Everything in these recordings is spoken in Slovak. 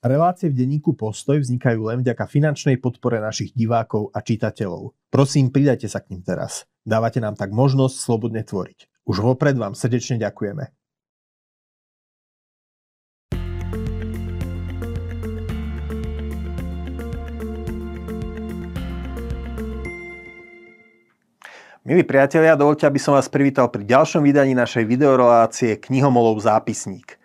Relácie v denníku Postoj vznikajú len vďaka finančnej podpore našich divákov a čitateľov. Prosím, pridajte sa k ním teraz. Dávate nám tak možnosť slobodne tvoriť. Už vopred vám srdečne ďakujeme. Milí priatelia, dovolte, aby som vás privítal pri ďalšom vydaní našej videorelácie Knihomolov zápisník.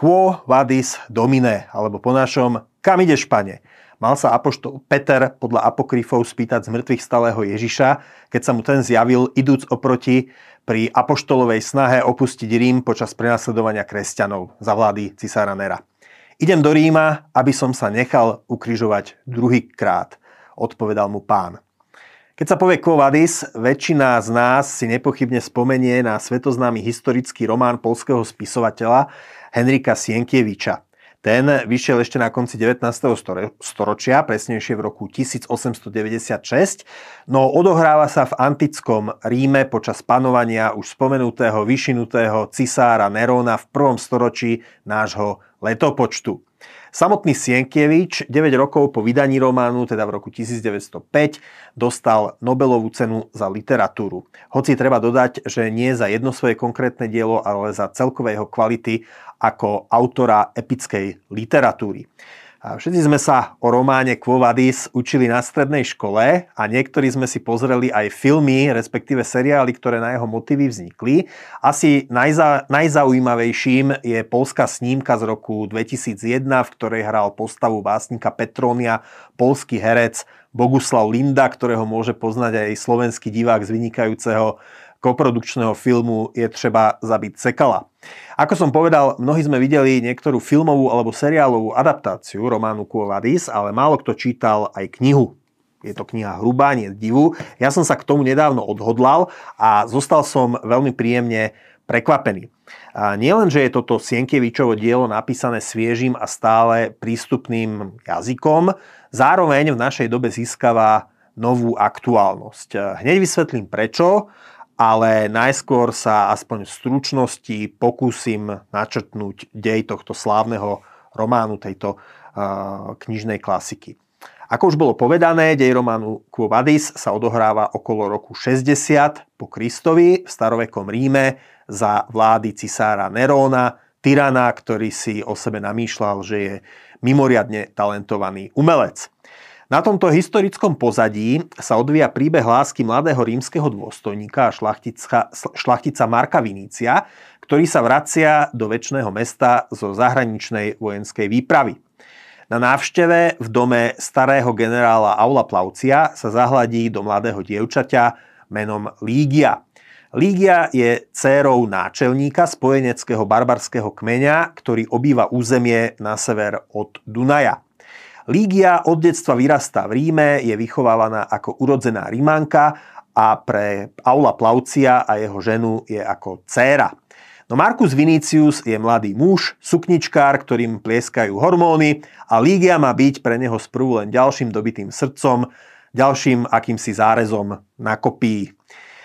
Quo vadis domine, alebo po našom kam ideš, pane? Mal sa apoštol Peter podľa apokryfov spýtať z mŕtvych stalého Ježiša, keď sa mu ten zjavil, idúc oproti pri apoštolovej snahe opustiť Rím počas prenasledovania kresťanov za vlády cisára Nera. Idem do Ríma, aby som sa nechal ukrižovať druhýkrát, odpovedal mu pán. Keď sa povie Quo Vadis, väčšina z nás si nepochybne spomenie na svetoznámy historický román polského spisovateľa Henrika Sienkieviča. Ten vyšiel ešte na konci 19. storočia, presnejšie v roku 1896, no odohráva sa v antickom Ríme počas panovania už spomenutého vyšinutého cisára Nerona v prvom storočí nášho letopočtu. Samotný Sienkievič 9 rokov po vydaní románu, teda v roku 1905, dostal Nobelovú cenu za literatúru. Hoci treba dodať, že nie za jedno svoje konkrétne dielo, ale za celkové jeho kvality ako autora epickej literatúry. Všetci sme sa o románe Quo Vadis učili na strednej škole a niektorí sme si pozreli aj filmy, respektíve seriály, ktoré na jeho motívy vznikli. Asi najza, najzaujímavejším je polská snímka z roku 2001, v ktorej hral postavu básnika Petrónia polský herec Boguslav Linda, ktorého môže poznať aj slovenský divák z vynikajúceho koprodukčného filmu Je treba zabiť Sekala. Ako som povedal, mnohí sme videli niektorú filmovú alebo seriálovú adaptáciu románu Quo Vadis, ale málo kto čítal aj knihu. Je to kniha hrubá, nie divu. Ja som sa k tomu nedávno odhodlal a zostal som veľmi príjemne prekvapený. A len, že je toto Sienkievičovo dielo napísané sviežým a stále prístupným jazykom, zároveň v našej dobe získava novú aktuálnosť. Hneď vysvetlím prečo ale najskôr sa aspoň v stručnosti pokúsim načrtnúť dej tohto slávneho románu, tejto knižnej klasiky. Ako už bolo povedané, dej románu Quo Vadis sa odohráva okolo roku 60 po Kristovi v starovekom Ríme za vlády cisára Neróna, tyrana, ktorý si o sebe namýšľal, že je mimoriadne talentovaný umelec. Na tomto historickom pozadí sa odvíja príbeh lásky mladého rímskeho dôstojníka a šlachtica, Marka Vinícia, ktorý sa vracia do väčšného mesta zo zahraničnej vojenskej výpravy. Na návšteve v dome starého generála Aula Plaucia sa zahladí do mladého dievčaťa menom Lígia. Lígia je dcérou náčelníka spojeneckého barbarského kmeňa, ktorý obýva územie na sever od Dunaja. Lígia od detstva vyrastá v Ríme, je vychovávaná ako urodzená Rímanka a pre Aula Plaucia a jeho ženu je ako dcéra. No Marcus Vinicius je mladý muž, sukničkár, ktorým plieskajú hormóny a Lígia má byť pre neho sprvu len ďalším dobitým srdcom, ďalším akýmsi zárezom na kopii.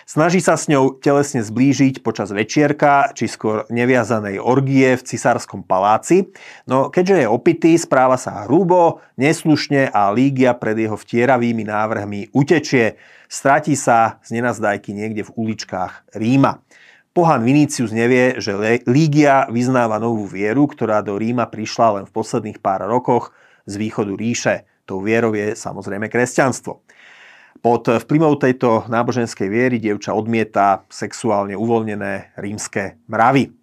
Snaží sa s ňou telesne zblížiť počas večierka, či skôr neviazanej orgie v cisárskom paláci, no keďže je opitý, správa sa hrubo, neslušne a Lígia pred jeho vtieravými návrhmi utečie. Stratí sa z nenazdajky niekde v uličkách Ríma. Pohan Vinicius nevie, že Lígia vyznáva novú vieru, ktorá do Ríma prišla len v posledných pár rokoch z východu ríše. Tou vierou je samozrejme kresťanstvo. Pod vplyvom tejto náboženskej viery dievča odmieta sexuálne uvoľnené rímske mravy.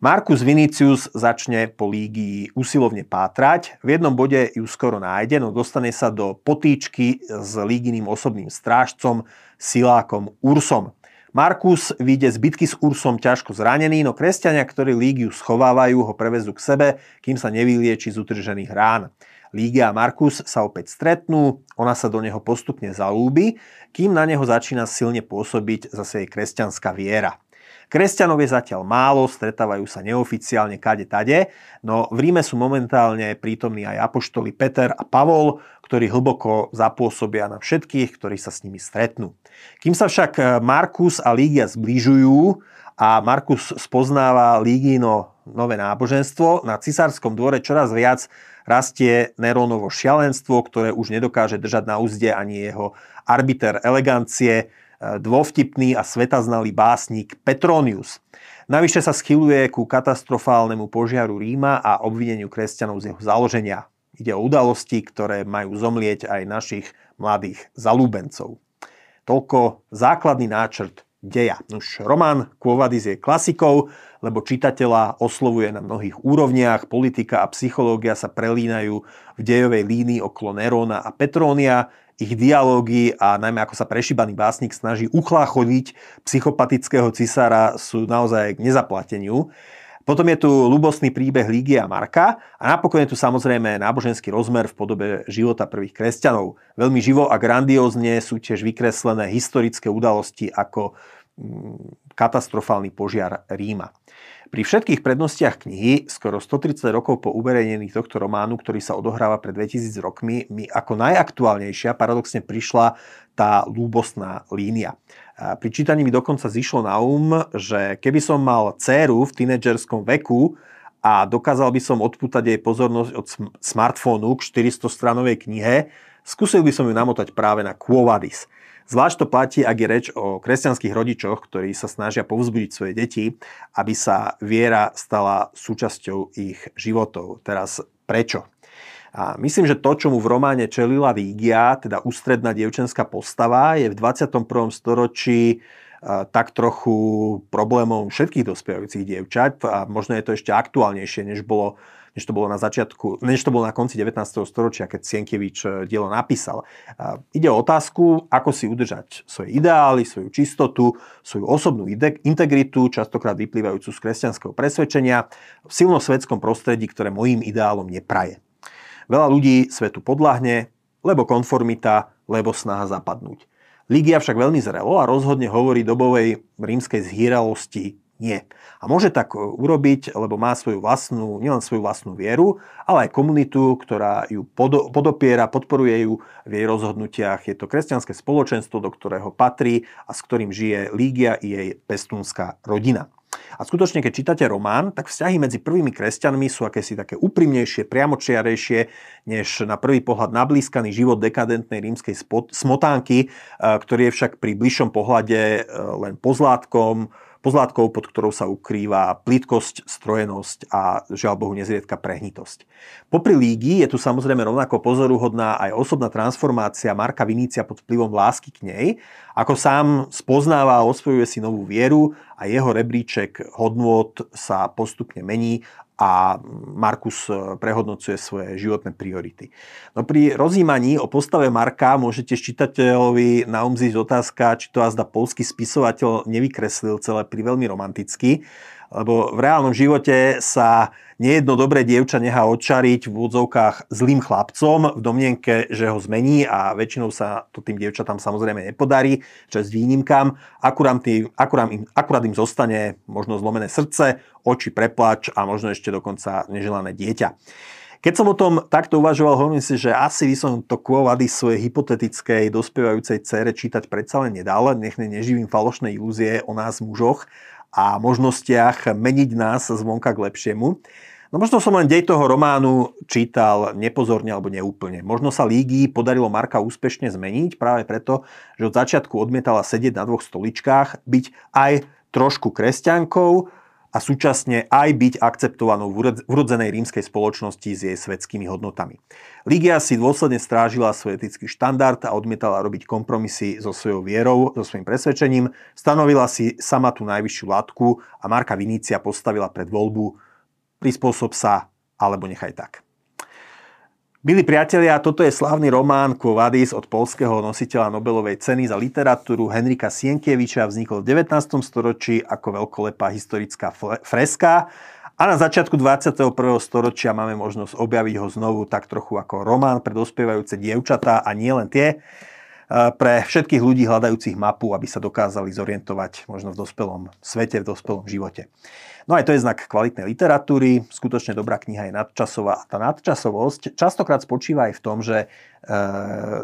Marcus Vinicius začne po lígii usilovne pátrať. V jednom bode ju skoro nájde, no dostane sa do potýčky s líginým osobným strážcom, silákom Ursom. Markus vyjde z bitky s Ursom ťažko zranený, no kresťania, ktorí lígiu schovávajú, ho prevezú k sebe, kým sa nevylieči z utržených rán. Lígia a Markus sa opäť stretnú, ona sa do neho postupne zalúbi, kým na neho začína silne pôsobiť zase jej kresťanská viera. Kresťanov je zatiaľ málo, stretávajú sa neoficiálne kade tade, no v Ríme sú momentálne prítomní aj apoštoli Peter a Pavol, ktorí hlboko zapôsobia na všetkých, ktorí sa s nimi stretnú. Kým sa však Markus a Lígia zbližujú a Markus spoznáva Lígino nové náboženstvo. Na cisárskom dvore čoraz viac rastie Nerónovo šialenstvo, ktoré už nedokáže držať na úzde ani jeho arbiter elegancie, dvovtipný a svetaznalý básnik Petronius. Navyše sa schyluje ku katastrofálnemu požiaru Ríma a obvineniu kresťanov z jeho založenia. Ide o udalosti, ktoré majú zomlieť aj našich mladých zalúbencov. Toľko základný náčrt deja. Už román Quovadis je klasikou, lebo čitateľa oslovuje na mnohých úrovniach, politika a psychológia sa prelínajú v dejovej línii okolo Neróna a Petrónia, ich dialógy a najmä ako sa prešíbaný básnik snaží uchláchodiť psychopatického cisára sú naozaj k nezaplateniu. Potom je tu ľubostný príbeh Lígia Marka a napokon je tu samozrejme náboženský rozmer v podobe života prvých kresťanov. Veľmi živo a grandiózne sú tiež vykreslené historické udalosti ako mm, katastrofálny požiar Ríma. Pri všetkých prednostiach knihy, skoro 130 rokov po uverejnení tohto románu, ktorý sa odohráva pred 2000 rokmi, mi ako najaktuálnejšia paradoxne prišla tá lúbostná línia. Pri čítaní mi dokonca zišlo na um, že keby som mal dceru v tínedžerskom veku a dokázal by som odputať jej pozornosť od smartfónu k 400-stranovej knihe, skúsil by som ju namotať práve na Quo Vadis – Zvlášť to platí, ak je reč o kresťanských rodičoch, ktorí sa snažia povzbudiť svoje deti, aby sa viera stala súčasťou ich životov. Teraz prečo? A myslím, že to, čo mu v románe čelila Lígia, teda ústredná dievčenská postava, je v 21. storočí tak trochu problémom všetkých dospievajúcich dievčat a možno je to ešte aktuálnejšie, než bolo než to bolo na začiatku, než to bolo na konci 19. storočia, keď Sienkiewicz e, dielo napísal. Ide o otázku, ako si udržať svoje ideály, svoju čistotu, svoju osobnú integritu, častokrát vyplývajúcu z kresťanského presvedčenia, v silno svetskom prostredí, ktoré mojim ideálom nepraje. Veľa ľudí svetu podľahne, lebo konformita, lebo snaha zapadnúť. Ligia však veľmi zrelo a rozhodne hovorí dobovej rímskej zhýralosti nie. A môže tak e, urobiť, lebo má svoju vlastnú, nielen svoju vlastnú vieru, ale aj komunitu, ktorá ju podopiera, podporuje ju v jej rozhodnutiach. Je to kresťanské spoločenstvo, do ktorého patrí a s ktorým žije Lígia i jej pestúnská rodina. A skutočne, keď čítate román, tak vzťahy medzi prvými kresťanmi sú akési také úprimnejšie, priamočiarejšie, než na prvý pohľad nablískaný život dekadentnej rímskej smotánky, e, ktorý je však pri bližšom pohľade e, len pozlátkom, pozlátkou, pod ktorou sa ukrýva plitkosť, strojenosť a žiaľ Bohu nezriedka prehnitosť. Popri lígy je tu samozrejme rovnako pozoruhodná aj osobná transformácia Marka Vinícia pod vplyvom lásky k nej, ako sám spoznáva a osvojuje si novú vieru a jeho rebríček hodnôt sa postupne mení a Markus e, prehodnocuje svoje životné priority. No pri rozímaní o postave Marka môžete čitateľovi na umziť otázka, či to azda polský spisovateľ nevykreslil celé pri veľmi romanticky, lebo v reálnom živote sa nejedno dobré dievča nechá odčariť v úvodzovkách zlým chlapcom v domnienke, že ho zmení a väčšinou sa to tým dievčatám samozrejme nepodarí, čo s výnimkám. Akurát, tým, akurát, im, akurát im zostane možno zlomené srdce, oči preplač a možno ešte dokonca neželané dieťa. Keď som o tom takto uvažoval, hovorím si, že asi by som to kvôvady svojej hypotetickej dospievajúcej cére čítať predsa len nedal, nech neživím falošné ilúzie o nás mužoch a možnostiach meniť nás zvonka k lepšiemu. No možno som len dej toho románu čítal nepozorne alebo neúplne. Možno sa Lígii podarilo Marka úspešne zmeniť práve preto, že od začiatku odmietala sedieť na dvoch stoličkách, byť aj trošku kresťankou, a súčasne aj byť akceptovanou v urodzenej rímskej spoločnosti s jej svetskými hodnotami. Ligia si dôsledne strážila svoj etický štandard a odmietala robiť kompromisy so svojou vierou, so svojím presvedčením, stanovila si sama tú najvyššiu látku a Marka Vinícia postavila pred voľbu prispôsob sa alebo nechaj tak. Milí priatelia, toto je slávny román Quo Vadis od polského nositeľa Nobelovej ceny za literatúru Henrika Sienkieviča. Vznikol v 19. storočí ako veľkolepá historická freska. A na začiatku 21. storočia máme možnosť objaviť ho znovu tak trochu ako román pre dospievajúce dievčatá a nie len tie pre všetkých ľudí hľadajúcich mapu, aby sa dokázali zorientovať možno v dospelom svete, v dospelom živote. No aj to je znak kvalitnej literatúry, skutočne dobrá kniha je nadčasová a tá nadčasovosť častokrát spočíva aj v tom, že e,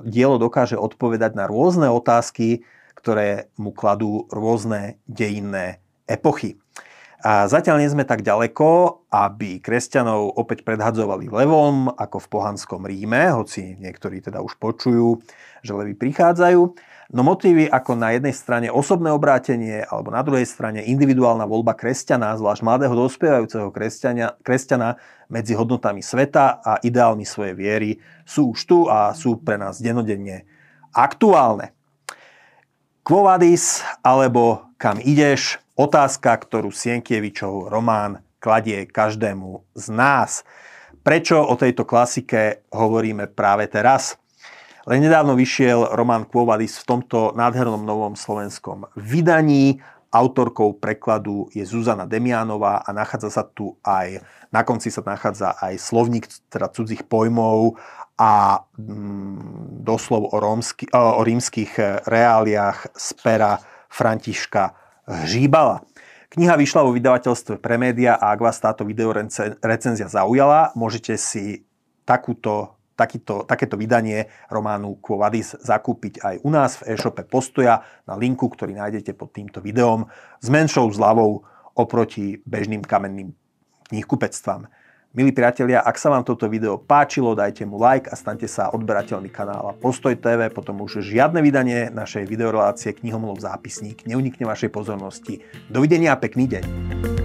dielo dokáže odpovedať na rôzne otázky, ktoré mu kladú rôzne dejinné epochy. A zatiaľ nie sme tak ďaleko, aby kresťanov opäť predhadzovali levom, ako v pohanskom Ríme, hoci niektorí teda už počujú, že levy prichádzajú. No motívy ako na jednej strane osobné obrátenie, alebo na druhej strane individuálna voľba kresťana, zvlášť mladého dospievajúceho kresťana, kresťana medzi hodnotami sveta a ideálmi svojej viery sú už tu a sú pre nás denodenne aktuálne. Quo vadis, alebo kam ideš, Otázka, ktorú Sienkievičov román kladie každému z nás. Prečo o tejto klasike hovoríme práve teraz? Len nedávno vyšiel román Quo Vadis v tomto nádhernom novom slovenskom vydaní. Autorkou prekladu je Zuzana Demianová a nachádza sa tu aj, na konci sa nachádza aj slovník teda cudzích pojmov a mm, doslov o, o rímskych reáliách z pera Františka hříbala. Kniha vyšla vo vydavateľstve pre média a ak vás táto videorecenzia zaujala, môžete si takúto, takýto, takéto vydanie románu Quo Vadis zakúpiť aj u nás v e-shope Postoja na linku, ktorý nájdete pod týmto videom s menšou zľavou oproti bežným kamenným knihkupectvám. Milí priatelia, ak sa vám toto video páčilo, dajte mu like a stante sa odberateľmi kanála Postoj TV, potom už žiadne vydanie našej videorelácie Knihomolov zápisník neunikne vašej pozornosti. Dovidenia a pekný deň.